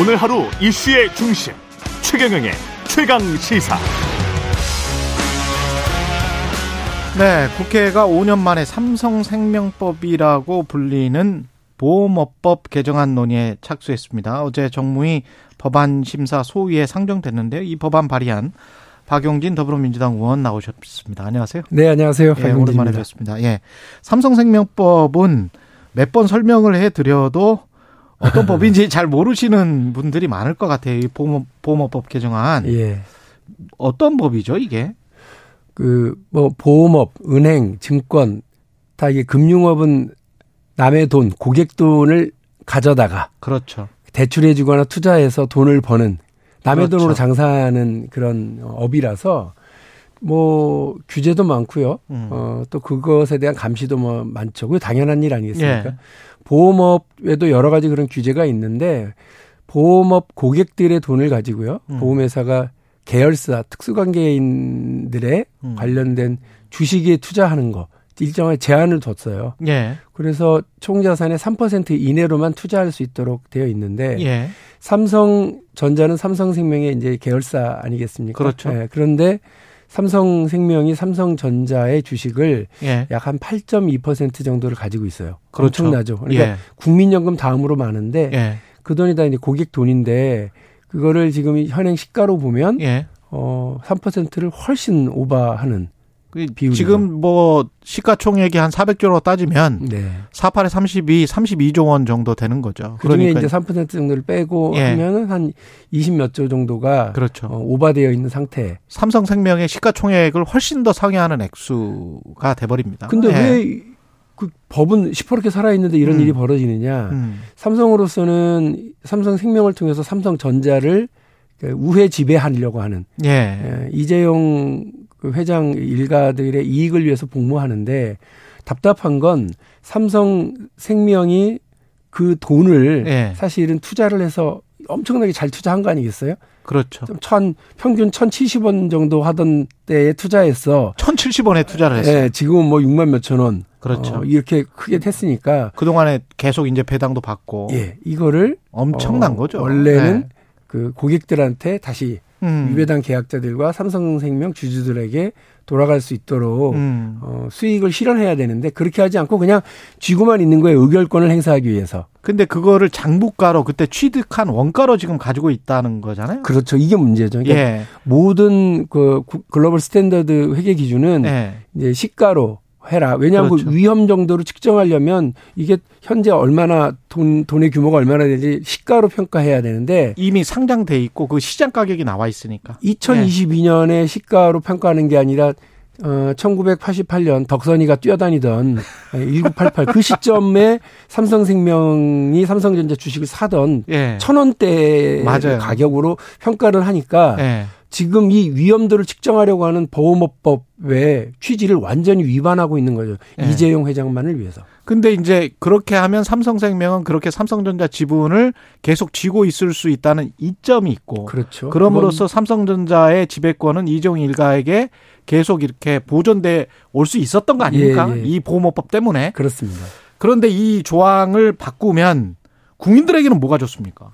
오늘 하루 이슈의 중심 최경영의 최강 시사. 네, 국회가 5년 만에 삼성생명법이라고 불리는 보험업법 개정안 논의에 착수했습니다. 어제 정무위 법안 심사 소위에 상정됐는데요. 이 법안 발의한 박용진 더불어민주당 의원 나오셨습니다. 안녕하세요. 네, 안녕하세요. 예, 오랜만에 뵙습니다. 예. 삼성생명법은 몇 번 설명을 해 드려도 어떤 법인지 잘 모르시는 분들이 많을 것 같아요. 이 보험, 보험업법 개정안. 예. 어떤 법이죠, 이게? 그, 뭐, 보험업, 은행, 증권, 다 이게 금융업은 남의 돈, 고객 돈을 가져다가. 그렇죠. 대출해 주거나 투자해서 돈을 버는 남의 그렇죠. 돈으로 장사하는 그런 업이라서 뭐 규제도 많고요. 음. 어, 또 그것에 대한 감시도 뭐 많죠. 그게 당연한 일 아니겠습니까? 예. 보험업에도 여러 가지 그런 규제가 있는데 보험업 고객들의 돈을 가지고요. 음. 보험회사가 계열사 특수관계인들의 음. 관련된 주식에 투자하는 거 일정한 제한을 뒀어요. 예. 그래서 총 자산의 3% 이내로만 투자할 수 있도록 되어 있는데 예. 삼성전자는 삼성생명의 이제 계열사 아니겠습니까? 그렇죠. 예. 그런데 삼성생명이 삼성전자의 주식을 예. 약한 8.2% 정도를 가지고 있어요. 그렇죠. 엄청나죠. 그러니까 예. 국민연금 다음으로 많은데 예. 그 돈이 다 이제 고객 돈인데 그거를 지금 현행 시가로 보면 예. 어 3%를 훨씬 오버하는 그 비율 지금 뭐 시가총액이 한 400조로 따지면 네. 48에 32, 32조 원 정도 되는 거죠. 그중에 그러니까 이제 3% 정도를 빼고 예. 하면은 한 20몇 조 정도가 그렇죠. 어, 오버되어 있는 상태. 삼성생명의 시가총액을 훨씬 더 상회하는 액수가 돼 버립니다. 근데 예. 왜그 법은 시퍼렇게 살아 있는데 이런 음. 일이 벌어지느냐? 음. 삼성으로서는 삼성생명을 통해서 삼성전자를 그 우회 지배하려고 하는 예. 예. 이재용 그 회장 일가들의 이익을 위해서 복무하는데 답답한 건 삼성 생명이 그 돈을 네. 사실은 투자를 해서 엄청나게 잘 투자한 거 아니겠어요? 그렇죠. 천 평균 1,070원 정도 하던 때에 투자했어. 1,070원에 투자를 했어요. 네, 지금은 뭐 6만 몇천 원. 그렇죠. 어, 이렇게 크게 됐으니까 그동안에 계속 이제 배당도 받고 예, 이거를 엄청난 어, 거죠. 원래는 네. 그 고객들한테 다시 음. 유배당 계약자들과 삼성생명 주주들에게 돌아갈 수 있도록 음. 어, 수익을 실현해야 되는데 그렇게 하지 않고 그냥 쥐고만 있는 거에 의결권을 행사하기 위해서. 근데 그거를 장부가로 그때 취득한 원가로 지금 가지고 있다는 거잖아요. 그렇죠. 이게 문제죠. 그러니까 예. 모든 그 global standard 회계 기준은 예. 이제 시가로 해라. 왜냐하면 그렇죠. 그 위험 정도로 측정하려면 이게 현재 얼마나 돈, 돈의 규모가 얼마나 되지 시가로 평가해야 되는데 이미 상장돼 있고 그 시장 가격이 나와 있으니까. 2022년에 네. 시가로 평가하는 게 아니라 어, 1988년 덕선이가 뛰어다니던 1988 그 시점에 삼성생명이 삼성전자 주식을 사던 예. 천 원대 가격으로 평가를 하니까 예. 지금 이 위험도를 측정하려고 하는 보험업법의 취지를 완전히 위반하고 있는 거죠. 네. 이재용 회장만을 위해서. 근데 이제 그렇게 하면 삼성생명은 그렇게 삼성전자 지분을 계속 쥐고 있을 수 있다는 이점이 있고. 그렇죠. 그럼으로써 삼성전자의 지배권은 이재용 일가에게 계속 이렇게 보존돼 올 수 있었던 거 아닙니까? 예, 예. 이 보험업법 때문에. 그렇습니다. 그런데 이 조항을 바꾸면 국민들에게는 뭐가 좋습니까?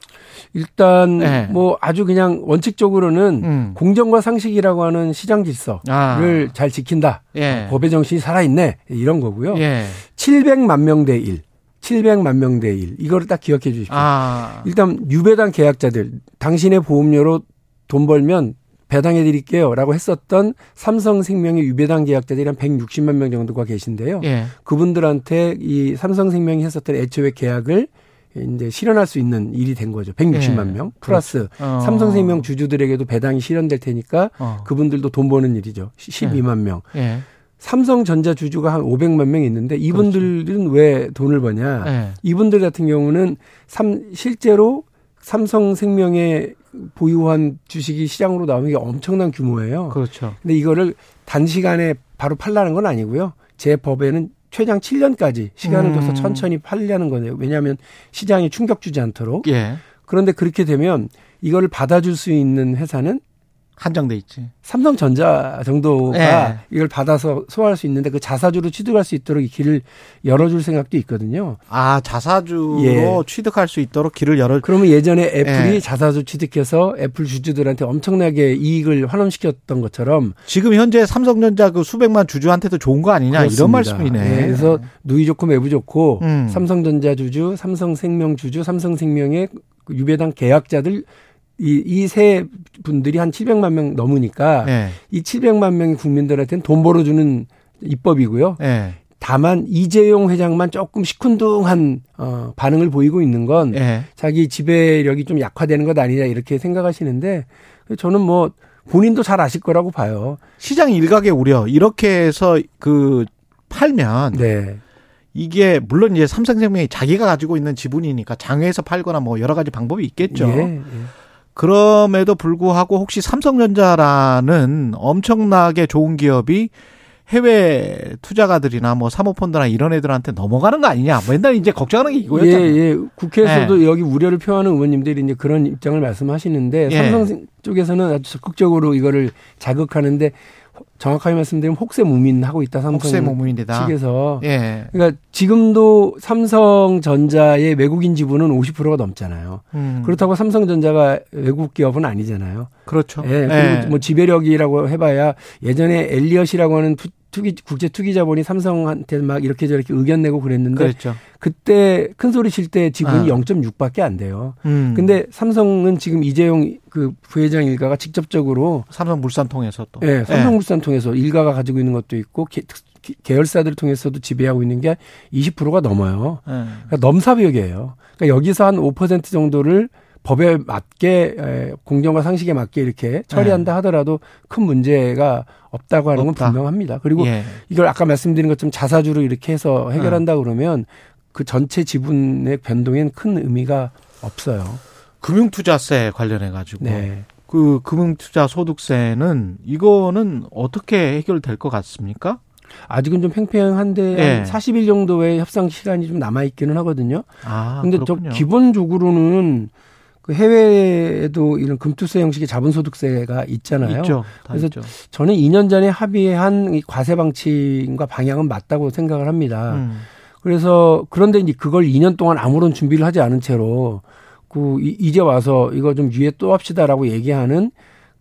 일단 네. 뭐 아주 그냥 원칙적으로는 음. 공정과 상식이라고 하는 시장 질서를 아. 잘 지킨다. 예. 법의 정신이 살아있네. 이런 거고요. 예. 700만 명 대 1. 700만 명 대 1. 이거를 딱 기억해 주십시오. 아. 일단 유배당 계약자들 당신의 보험료로 돈 벌면 배당해 드릴게요. 라고 했었던 삼성생명의 유배당 계약자들이 한 160만 명 정도가 계신데요. 예. 그분들한테 이 삼성생명이 했었던 애초에 계약을 이제 실현할 수 있는 일이 된 거죠. 160만 예. 명 플러스 그렇죠. 어. 삼성생명 주주들에게도 배당이 실현될 테니까 어. 그분들도 돈 버는 일이죠. 12만 예. 명. 예. 삼성전자 주주가 한 500만 명 있는데 이분들은 그렇죠. 왜 돈을 버냐? 예. 이분들 같은 경우는 삼 실제로 삼성생명의 보유한 주식이 시장으로 나오는 게 엄청난 규모예요. 그렇죠. 근데 이거를 단시간에 바로 팔라는 건 아니고요. 제 법에는 최장 7년까지 시간을 둬서 음. 천천히 팔려는 거네요. 왜냐하면 시장이 충격 주지 않도록. 예. 그런데 그렇게 되면 이걸 받아줄 수 있는 회사는 한정돼 있지. 삼성전자 정도가 네. 이걸 받아서 소화할 수 있는데 그 자사주로 취득할 수 있도록 길을 열어줄 생각도 있거든요. 아 자사주로 예. 취득할 수 있도록 길을 열어. 그러면 예전에 애플이 예. 자사주 취득해서 애플 주주들한테 엄청나게 이익을 환원시켰던 것처럼 지금 현재 삼성전자 그 수백만 주주한테도 좋은 거 아니냐 그렇습니다. 이런 말씀이네. 네. 그래서 누이 좋고 매부 좋고 음. 삼성전자 주주, 삼성생명 주주, 삼성생명의 유배당 계약자들 이 세 분들이 한 700만 명 넘으니까 네. 이 700만 명의 국민들한테는 돈 벌어주는 입법이고요. 네. 다만 이재용 회장만 조금 시큰둥한 어, 반응을 보이고 있는 건 네. 자기 지배력이 좀 약화되는 것 아니냐 이렇게 생각하시는데 저는 뭐 본인도 잘 아실 거라고 봐요. 시장 일각의 우려 이렇게 해서 그 팔면 네. 이게 물론 이제 삼성생명이 자기가 가지고 있는 지분이니까 장외에서 팔거나 뭐 여러 가지 방법이 있겠죠. 예, 예. 그럼에도 불구하고 혹시 삼성전자라는 엄청나게 좋은 기업이 해외 투자가들이나 뭐 사모펀드나 이런 애들한테 넘어가는 거 아니냐. 뭐 옛날에 이제 걱정하는 게 이거였잖아요. 예, 예. 국회에서도 예. 여기 우려를 표하는 의원님들이 이제 그런 입장을 말씀하시는데 예. 삼성 쪽에서는 아주 적극적으로 이거를 자극하는데 정확하게 말씀드리면 혹세 무민하고 있다 삼성 혹세 무민이다. 측에서. 예. 그러니까 지금도 삼성전자의 외국인 지분은 50%가 넘잖아요. 음. 그렇다고 삼성전자가 외국 기업은 아니잖아요. 그렇죠. 예. 그리고 예. 뭐 지배력이라고 해봐야 예전에 엘리엇이라고 하는 투기 국제 투기 자본이 삼성한테 막 이렇게 저렇게 의견 내고 그랬는데 그렇죠. 그때 큰 소리 칠 때 지분이 아. 0.6밖에 안 돼요. 음. 근데 삼성은 지금 이재용 그 부회장 일가가 직접적으로 삼성물산 통해서 또 예, 네, 삼성물산 네. 통해서 일가가 가지고 있는 것도 있고 게, 계열사들을 통해서도 지배하고 있는 게 20%가 넘어요. 네. 그러니까 넘사벽이에요. 그러니까 여기서 한 5% 정도를 법에 맞게 공정과 상식에 맞게 이렇게 처리한다 네. 하더라도 큰 문제가 없다고 하는 없다. 건 분명합니다. 그리고 예. 이걸 아까 말씀드린 것처럼 자사주로 이렇게 해서 해결한다 네. 그러면 그 전체 지분의 변동엔 큰 의미가 없어요. 금융투자세 관련해 가지고 네. 그 금융투자 소득세는 이거는 어떻게 해결될 것 같습니까? 아직은 좀 팽팽한데 네. 40일 정도의 협상 시간이 좀 남아 있기는 하거든요. 아, 근데 그렇군요. 저 기본적으로는 그 해외에도 이런 금투세 형식의 자본소득세가 있잖아요. 있죠. 그래서 있죠. 저는 2년 전에 합의한 이 과세 방침과 방향은 맞다고 생각을 합니다. 음. 그래서 그런데 이제 그걸 2년 동안 아무런 준비를 하지 않은 채로 그 이제 와서 이거 좀 유예 또 합시다라고 얘기하는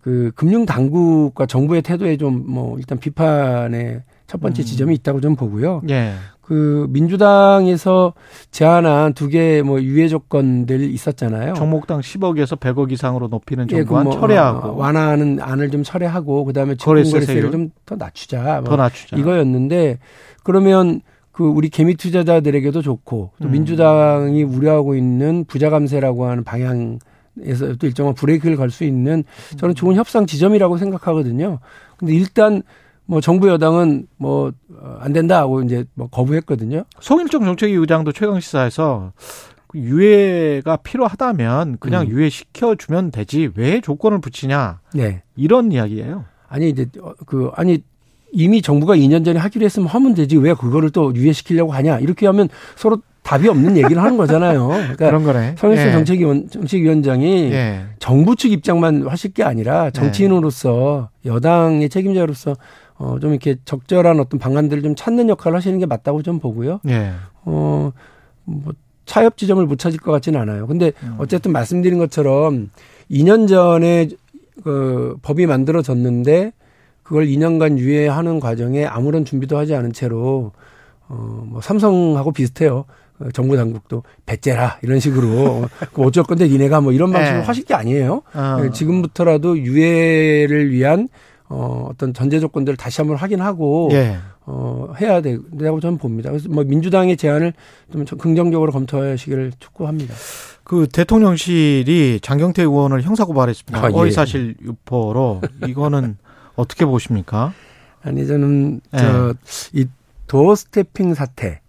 그 금융 당국과 정부의 태도에 좀 뭐 일단 비판의 첫 번째 음. 지점이 있다고 좀 보고요. 예. 그 민주당에서 제안한 두 개 뭐 유예 조건들 있었잖아요. 종목당 10억에서 100억 이상으로 높이는 정부안 예, 그 뭐 철회하고 어, 완화하는 안을 좀 철회하고 그다음에 거래세를 좀 더 낮추자. 뭐더 낮추자. 이거였는데 그러면 그 우리 개미 투자자들에게도 좋고 또 음. 민주당이 우려하고 있는 부자 감세라고 하는 방향 에서도 일정한 브레이크를 걸 수 있는 저는 좋은 협상 지점이라고 생각하거든요. 근데 일단 뭐 정부 여당은 뭐안 어, 된다 하고 이제 뭐 거부했거든요. 송일정 정책위 의장도 최강 시사에서 그 유예가 필요하다면 그냥 음. 유예 시켜 주면 되지 왜 조건을 붙이냐. 네. 이런 이야기예요. 아니 이제 어, 그 아니 이미 정부가 2년 전에 하기로 했으면 하면 되지 왜 그거를 또 유예시키려고 하냐 이렇게 하면 서로 답이 없는 얘기를 하는 거잖아요. 그러니까 그런 거네. 성일수 예. 정책위원, 정책위원장이 예. 정부 측 입장만 하실 게 아니라 정치인으로서 여당의 책임자로서 어, 좀 이렇게 적절한 어떤 방안들을 좀 찾는 역할을 하시는 게 맞다고 좀 보고요. 예. 어, 뭐, 차협 지점을 못 찾을 것 같지는 않아요. 근데 음. 어쨌든 말씀드린 것처럼 2년 전에 그 법이 만들어졌는데 그걸 2년간 유예하는 과정에 아무런 준비도 하지 않은 채로 어, 뭐 삼성하고 비슷해요. 어, 정부 당국도 배째라 이런 식으로 그 어쩔 건데 니네가 뭐 이런 방식으로 네. 하실 게 아니에요. 어. 지금부터라도 유예를 위한 어, 어떤 전제 조건들을 다시 한번 확인하고 예. 어, 해야 된다고 저는 봅니다. 그래서 뭐 민주당의 제안을 좀 긍정적으로 검토하시기를 촉구합니다. 그 대통령실이 장경태 의원을 형사고발했습니다. 아, 예. 허위사실 유포로 이거는 어떻게 보십니까? 아니 저는 예. 저이 도어 스태핑 사태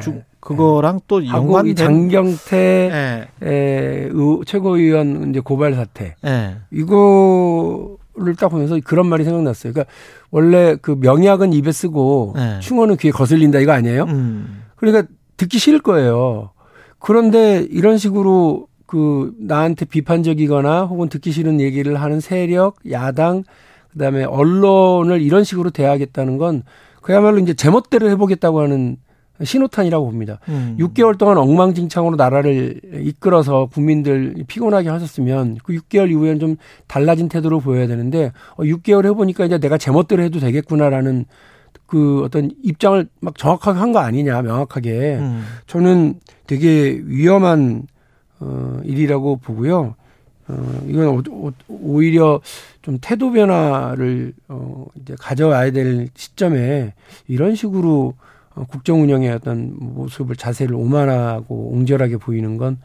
주, 그거랑 예. 또 연관된 장경태 예. 최고위원 이제 고발 사태 예. 이거 를딱 보면서 그런 말이 생각났어요. 그러니까 원래 그 명약은 입에 쓰고 네. 충어는 귀에 거슬린다 이거 아니에요? 음. 그러니까 듣기 싫을 거예요. 그런데 이런 식으로 그 나한테 비판적이거나 혹은 듣기 싫은 얘기를 하는 세력, 야당, 그다음에 언론을 이런 식으로 대하겠다는 건 그야말로 이제 제멋대로 해보겠다고 하는 신호탄이라고 봅니다. 음. 6개월 동안 엉망진창으로 나라를 이끌어서 국민들 피곤하게 하셨으면 그 6개월 이후에는 좀 달라진 태도를 보여야 되는데 어, 6개월 해보니까 이제 내가 제멋대로 해도 되겠구나라는 그 어떤 입장을 막 정확하게 한 거 아니냐 명확하게 음. 저는 되게 위험한 어 일이라고 보고요. 어 이건 오히려 좀 태도 변화를 어 이제 가져와야 될 시점에 이런 식으로 어, 국정 운영의 어떤 모습을 자세를 오만하고 옹졸하게 보이는 건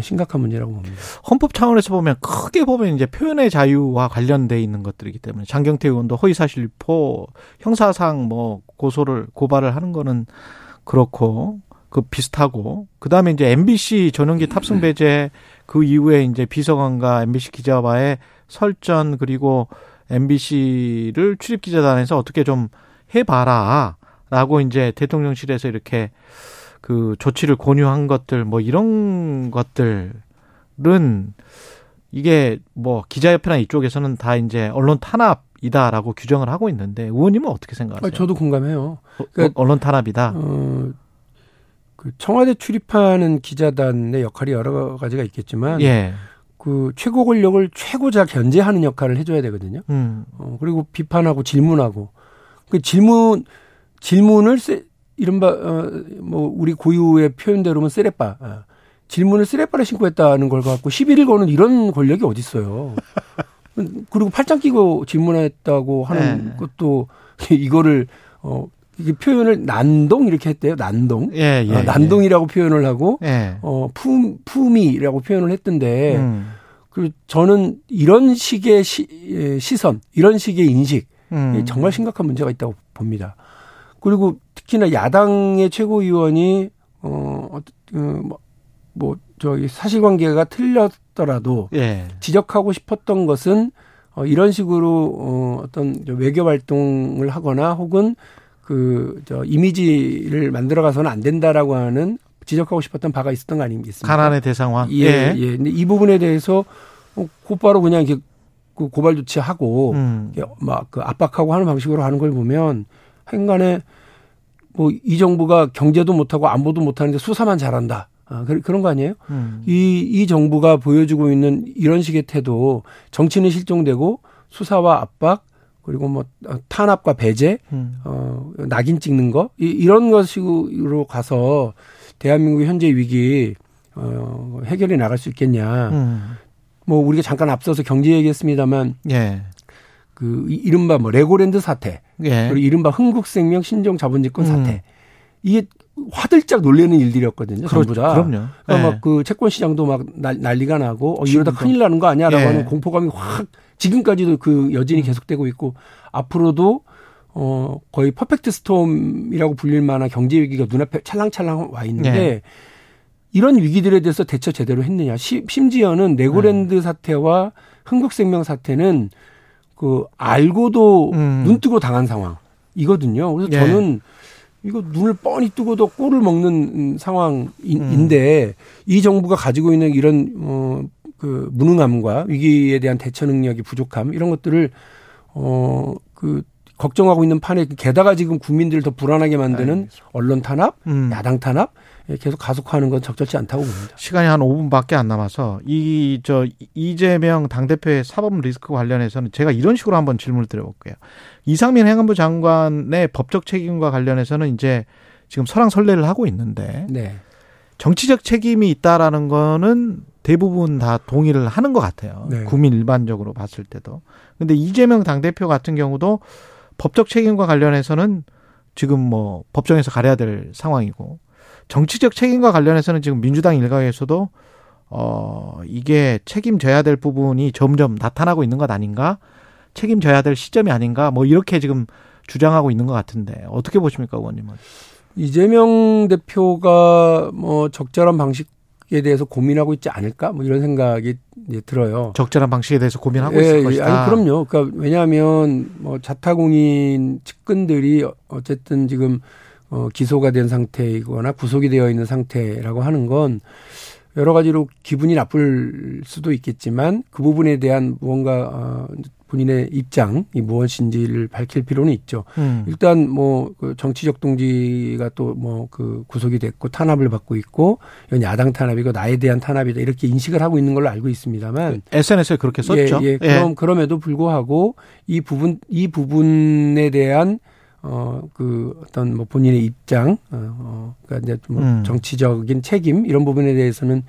심각한 문제라고 봅니다. 헌법 차원에서 보면 크게 보면 이제 표현의 자유와 관련돼 있는 것들이기 때문에 장경태 의원도 허위사실 유포 형사상 뭐 고소를 고발을 하는 거는 그렇고 그 비슷하고 그다음에 이제 MBC 전용기 탑승 배제 그 이후에 이제 비서관과 MBC 기자와의 설전 그리고 MBC를 출입 기자단에서 어떻게 좀 해봐라. 라고 이제 대통령실에서 이렇게 그 조치를 권유한 것들 뭐 이런 것들은 이게 뭐 기자협회나 이쪽에서는 다 이제 언론 탄압이다라고 규정을 하고 있는데 의원님은 어떻게 생각하세요? 저도 공감해요. 어, 그러니까 언론 탄압이다. 어, 그 청와대 출입하는 기자단의 역할이 여러 가지가 있겠지만 예. 그 최고 권력을 최고자 견제하는 역할을 해줘야 되거든요. 음. 어, 그리고 비판하고 질문하고 그 질문 질문을 세, 이른바 어, 뭐 우리 고유의 표현대로면 쓰레빠 어. 질문을 쓰레빠를 신고 했다는 걸 갖고 시비를 거는 이런 권력이 어디 있어요. 그리고 팔짱 끼고 질문했다고 하는 네. 것도 이거를 어 이게 표현을 난동 이렇게 했대요. 난동. 예, 예, 어, 난동이라고 예. 표현을 하고 예. 어 품, 품이라고 표현을 했던데 음. 그 저는 이런 식의 시, 예, 시선, 이런 식의 인식 음. 정말 심각한 문제가 있다고 봅니다. 그리고 특히나 야당의 최고위원이 어, 어, 뭐, 저기 사실관계가 틀렸더라도 예. 지적하고 싶었던 것은 어, 이런 식으로 어, 어떤 외교 활동을 하거나 혹은 그 저 이미지를 만들어가서는 안 된다라고 하는 지적하고 싶었던 바가 있었던 거 아니겠습니까? 가난의 대상화. 예, 예. 예. 근데 이 부분에 대해서 어, 곧바로 그냥 이렇게 그 고발 조치하고 음. 막그 압박하고 하는 방식으로 하는 걸 보면 행간에 뭐 이 정부가 경제도 못하고 안보도 못하는데 수사만 잘한다. 아, 그런 거 아니에요? 음. 이, 이 정부가 보여주고 있는 이런 식의 태도, 정치는 실종되고 수사와 압박, 그리고 뭐 탄압과 배제, 음. 어, 낙인 찍는 거, 이, 이런 것으로 가서 대한민국의 현재 위기, 어, 해결이 나갈 수 있겠냐. 음. 뭐 우리가 잠깐 앞서서 경제 얘기했습니다만, 예. 그 이른바 뭐 레고랜드 사태 예. 그리고 이른바 흥국생명 신종 자본집권 사태 음. 이게 화들짝 놀래는 일들이었거든요. 그렇, 전부 다. 그럼요. 그러니까 예. 막그 채권 시장도 막 난리가 나고 어, 이러다 큰일 나는 거 아니야라고 예. 하는 공포감이 확 지금까지도 그 여진이 음. 계속되고 있고 앞으로도 어 거의 perfect storm이라고 불릴 만한 경제 위기가 눈앞에 찰랑찰랑 와 있는데 예. 이런 위기들에 대해서 대처 제대로 했느냐. 시, 심지어는 레고랜드 네. 사태와 흥국생명 사태는 그 알고도 음. 눈 뜨고 당한 상황이거든요. 그래서 예. 저는 이거 눈을 뻔히 뜨고도 골을 먹는 상황인데 음. 이 정부가 가지고 있는 이런 어 그 무능함과 위기에 대한 대처 능력이 부족함 이런 것들을 어 그 걱정하고 있는 판에 게다가 지금 국민들을 더 불안하게 만드는 언론 탄압, 음. 야당 탄압 예, 계속 가속화하는 건 적절치 않다고 봅니다. 시간이 한 5분밖에 안 남아서 이 저 이재명 당대표의 사법 리스크 관련해서는 제가 이런 식으로 한번 질문을 드려볼게요. 이상민 행안부 장관의 법적 책임과 관련해서는 이제 지금 설랑설레를 하고 있는데 네. 정치적 책임이 있다라는 거는 대부분 다 동의를 하는 것 같아요. 네. 국민 일반적으로 봤을 때도. 근데 이재명 당대표 같은 경우도 법적 책임과 관련해서는 지금 뭐 법정에서 가려야 될 상황이고 정치적 책임과 관련해서는 지금 민주당 일각에서도 어 이게 책임져야 될 부분이 점점 나타나고 있는 것 아닌가? 책임져야 될 시점이 아닌가? 뭐 이렇게 지금 주장하고 있는 것 같은데 어떻게 보십니까, 의원님은? 이재명 대표가 뭐 적절한 방식 에 대해서 고민하고 있지 않을까? 뭐 이런 생각이 들어요. 적절한 방식에 대해서 고민하고 예, 있을 것이다. 아니 그럼요. 그러니까 왜냐하면 뭐 자타공인 측근들이 어쨌든 지금 어, 기소가 된 상태이거나 구속이 되어 있는 상태라고 하는 건 여러 가지로 기분이 나쁠 수도 있겠지만 그 부분에 대한 무언가 어, 본인의 입장이 무엇인지를 밝힐 필요는 있죠. 음. 일단 뭐그 정치적 동지가 또 뭐 그 구속이 됐고 탄압을 받고 있고 이건 야당 탄압이고 나에 대한 탄압이다 이렇게 인식을 하고 있는 걸로 알고 있습니다만 SNS에 그렇게 썼죠. 예, 예. 그럼 예. 그럼에도 불구하고 이 부분 이 부분에 대한 어, 그 어떤 뭐 본인의 입장, 어, 어 그러니까 이제 뭐 음. 정치적인 책임 이런 부분에 대해서는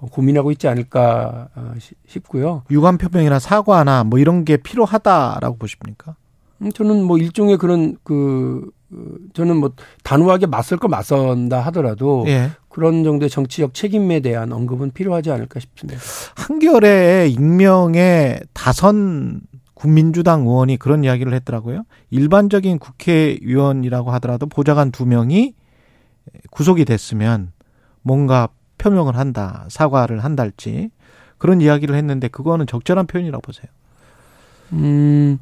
고민하고 있지 않을까 어, 싶고요. 유감 표명이나 사과나 뭐 이런 게 필요하다라고 보십니까? 음, 저는 뭐 일종의 그런 그, 그 저는 뭐 단호하게 맞설 거 맞선다 하더라도 예. 그런 정도의 정치적 책임에 대한 언급은 필요하지 않을까 싶습니다. 한겨레 익명의 다선 국민주당 의원이 그런 이야기를 했더라고요. 일반적인 국회의원이라고 하더라도 보좌관 두 명이 구속이 됐으면 뭔가 표명을 한다, 사과를 한달지 그런 이야기를 했는데 그거는 적절한 표현이라고 보세요. 음,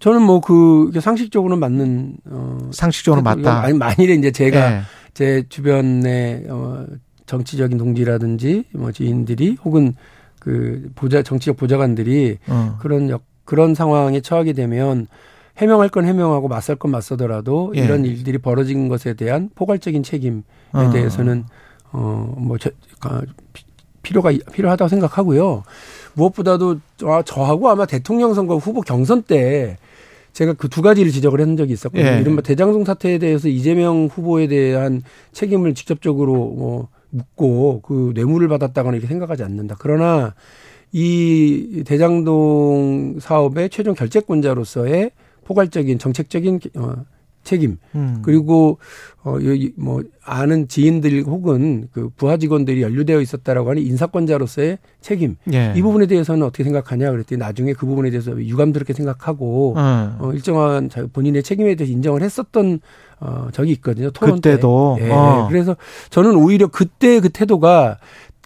저는 뭐 그 상식적으로 맞는 어 상식적으로 맞다. 아니 만일에 이제 제가 네. 제 주변에 어 정치적인 동지라든지 뭐 지인들이 혹은 그 보좌 정치적 보좌관들이 어. 그런 역 그런 상황에 처하게 되면 해명할 건 해명하고 맞설 건 맞서더라도 예. 이런 일들이 벌어진 것에 대한 포괄적인 책임에 어. 대해서는 어뭐 필요가 필요하다고 생각하고요. 무엇보다도 저, 저하고 아마 대통령 선거 후보 경선 때 제가 그 두 가지를 지적을 했던 적이 있었거든요. 예. 이른바 대장동 사태에 대해서 이재명 후보에 대한 책임을 직접적으로 뭐 묻고 그 뇌물을 받았다거나 이렇게 생각하지 않는다. 그러나 이 대장동 사업의 최종 결재권자로서의 포괄적인 정책적인 어, 책임 음. 그리고 어뭐 아는 지인들 혹은 그 부하 직원들이 연루되어 있었다라고 하는 인사권자로서의 책임 예. 이 부분에 대해서는 어떻게 생각하냐 그랬더니 나중에 그 부분에 대해서 유감스럽게 생각하고 음. 어 일정한 본인의 책임에 대해서 인정을 했었던 어 적이 있거든요 토론 그때도 때. 예. 어. 그래서 저는 오히려 그때 그 태도가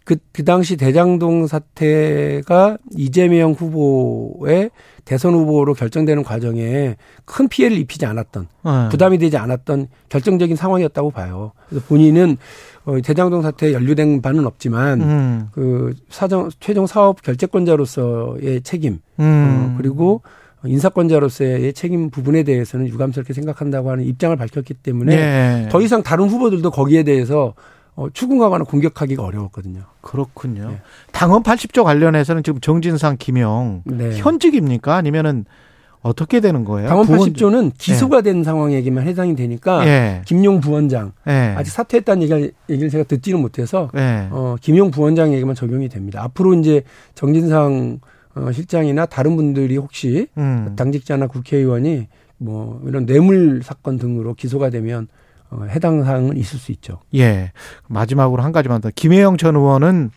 그, 그 당시 대장동 사태가 이재명 후보의 대선 후보로 결정되는 과정에 큰 피해를 입히지 않았던 네. 부담이 되지 않았던 결정적인 상황이었다고 봐요. 그래서 본인은 어, 대장동 사태에 연루된 바는 없지만 음. 그 사정 최종 사업 결재권자로서의 책임 음. 어, 그리고 인사권자로서의 책임 부분에 대해서는 유감스럽게 생각한다고 하는 입장을 밝혔기 때문에 네. 더 이상 다른 후보들도 거기에 대해서 어, 추궁하거나 공격하기가 어려웠거든요. 그렇군요. 네. 당헌 80조 관련해서는 지금 정진상, 김영 네. 현직입니까? 아니면은 어떻게 되는 거예요? 당헌 80조는 기소가 네. 된 상황에게만 해당이 되니까 네. 김용 부원장 네. 아직 사퇴했다는 얘기를, 얘기를 제가 듣지는 못해서 네. 어, 김용 부원장에게만 적용이 됩니다. 앞으로 이제 정진상 어, 실장이나 다른 분들이 혹시 음. 당직자나 국회의원이 뭐 이런 뇌물 사건 등으로 기소가 되면 어, 해당 사항은 있을 수 있죠. 예. 마지막으로 한 가지만 더. 김혜영 전 의원은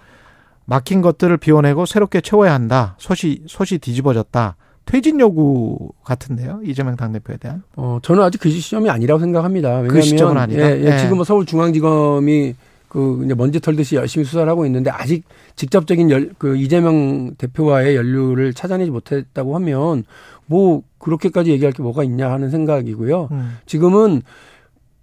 막힌 것들을 비워내고 새롭게 채워야 한다. 솥이 솥이 뒤집어졌다. 퇴진 요구 같은데요. 이재명 당대표에 대한. 어, 저는 아직 그 시점이 아니라고 생각합니다. 왜냐하면 그 시점은 아니다. 예, 예, 예. 지금 뭐 서울중앙지검이 그 이제 먼지 털듯이 열심히 수사를 하고 있는데 아직 직접적인 열, 그 이재명 대표와의 연루를 찾아내지 못했다고 하면 뭐 그렇게까지 얘기할 게 뭐가 있냐 하는 생각이고요. 음. 지금은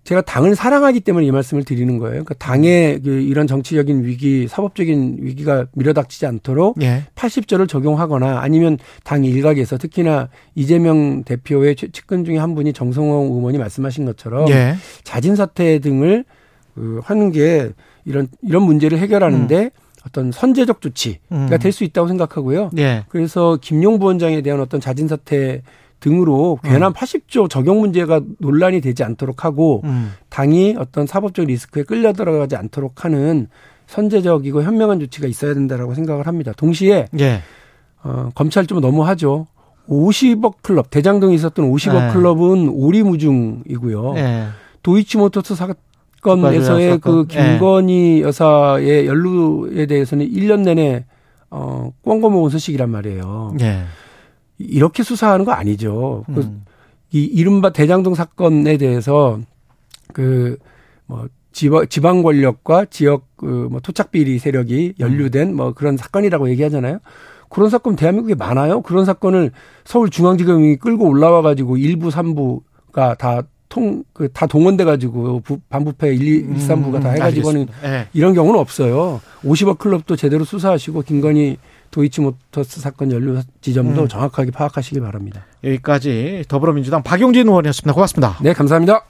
제가 당을 사랑하기 때문에 이 말씀을 드리는 거예요. 그러니까 당의 그 이런 정치적인 위기, 사법적인 위기가 밀어닥치지 않도록 예. 80조를 적용하거나 아니면 당 일각에서 특히나 이재명 대표의 측근 중에 한 분이 정성호 의원이 말씀하신 것처럼 예. 자진 사퇴 등을 그 하는 게 이런 이런 문제를 해결하는데 음. 어떤 선제적 조치가 음. 될수 있다고 생각하고요. 예. 그래서 김용 부원장에 대한 어떤 자진 사퇴 등으로 괜한 음. 80조 적용 문제가 논란이 되지 않도록 하고 음. 당이 어떤 사법적 리스크에 끌려 들어가지 않도록 하는 선제적이고 현명한 조치가 있어야 된다라고 생각을 합니다. 동시에 예. 어, 검찰 좀 너무하죠. 50억 클럽 대장동에 있었던 50억 네. 클럽은 오리무중이고요. 네. 도이치모터스 사건에서의 그 예. 김건희 네. 여사의 연루에 대해서는 1년 내내 어 꽁고모은 소식이란 말이에요. 네. 이렇게 수사하는 거 아니죠. 그 음. 이 이른바 대장동 사건에 대해서 그뭐 지방, 지방 권력과 지역 그뭐 토착 비리 세력이 연루된 뭐 그런 사건이라고 얘기하잖아요. 그런 사건 대한민국에 많아요. 그런 사건을 서울중앙지검이 끌고 올라와 가지고 일부 삼부가 다 통, 그, 다 동원돼 가지고 반부패 1, 2, 3부가 다 해가지고는 네. 이런 경우는 없어요. 50억 클럽도 제대로 수사하시고 김건희 도이치모터스 사건 연루 지점도 음. 정확하게 파악하시기 바랍니다. 여기까지 더불어민주당 박용진 의원이었습니다. 고맙습니다. 네, 감사합니다.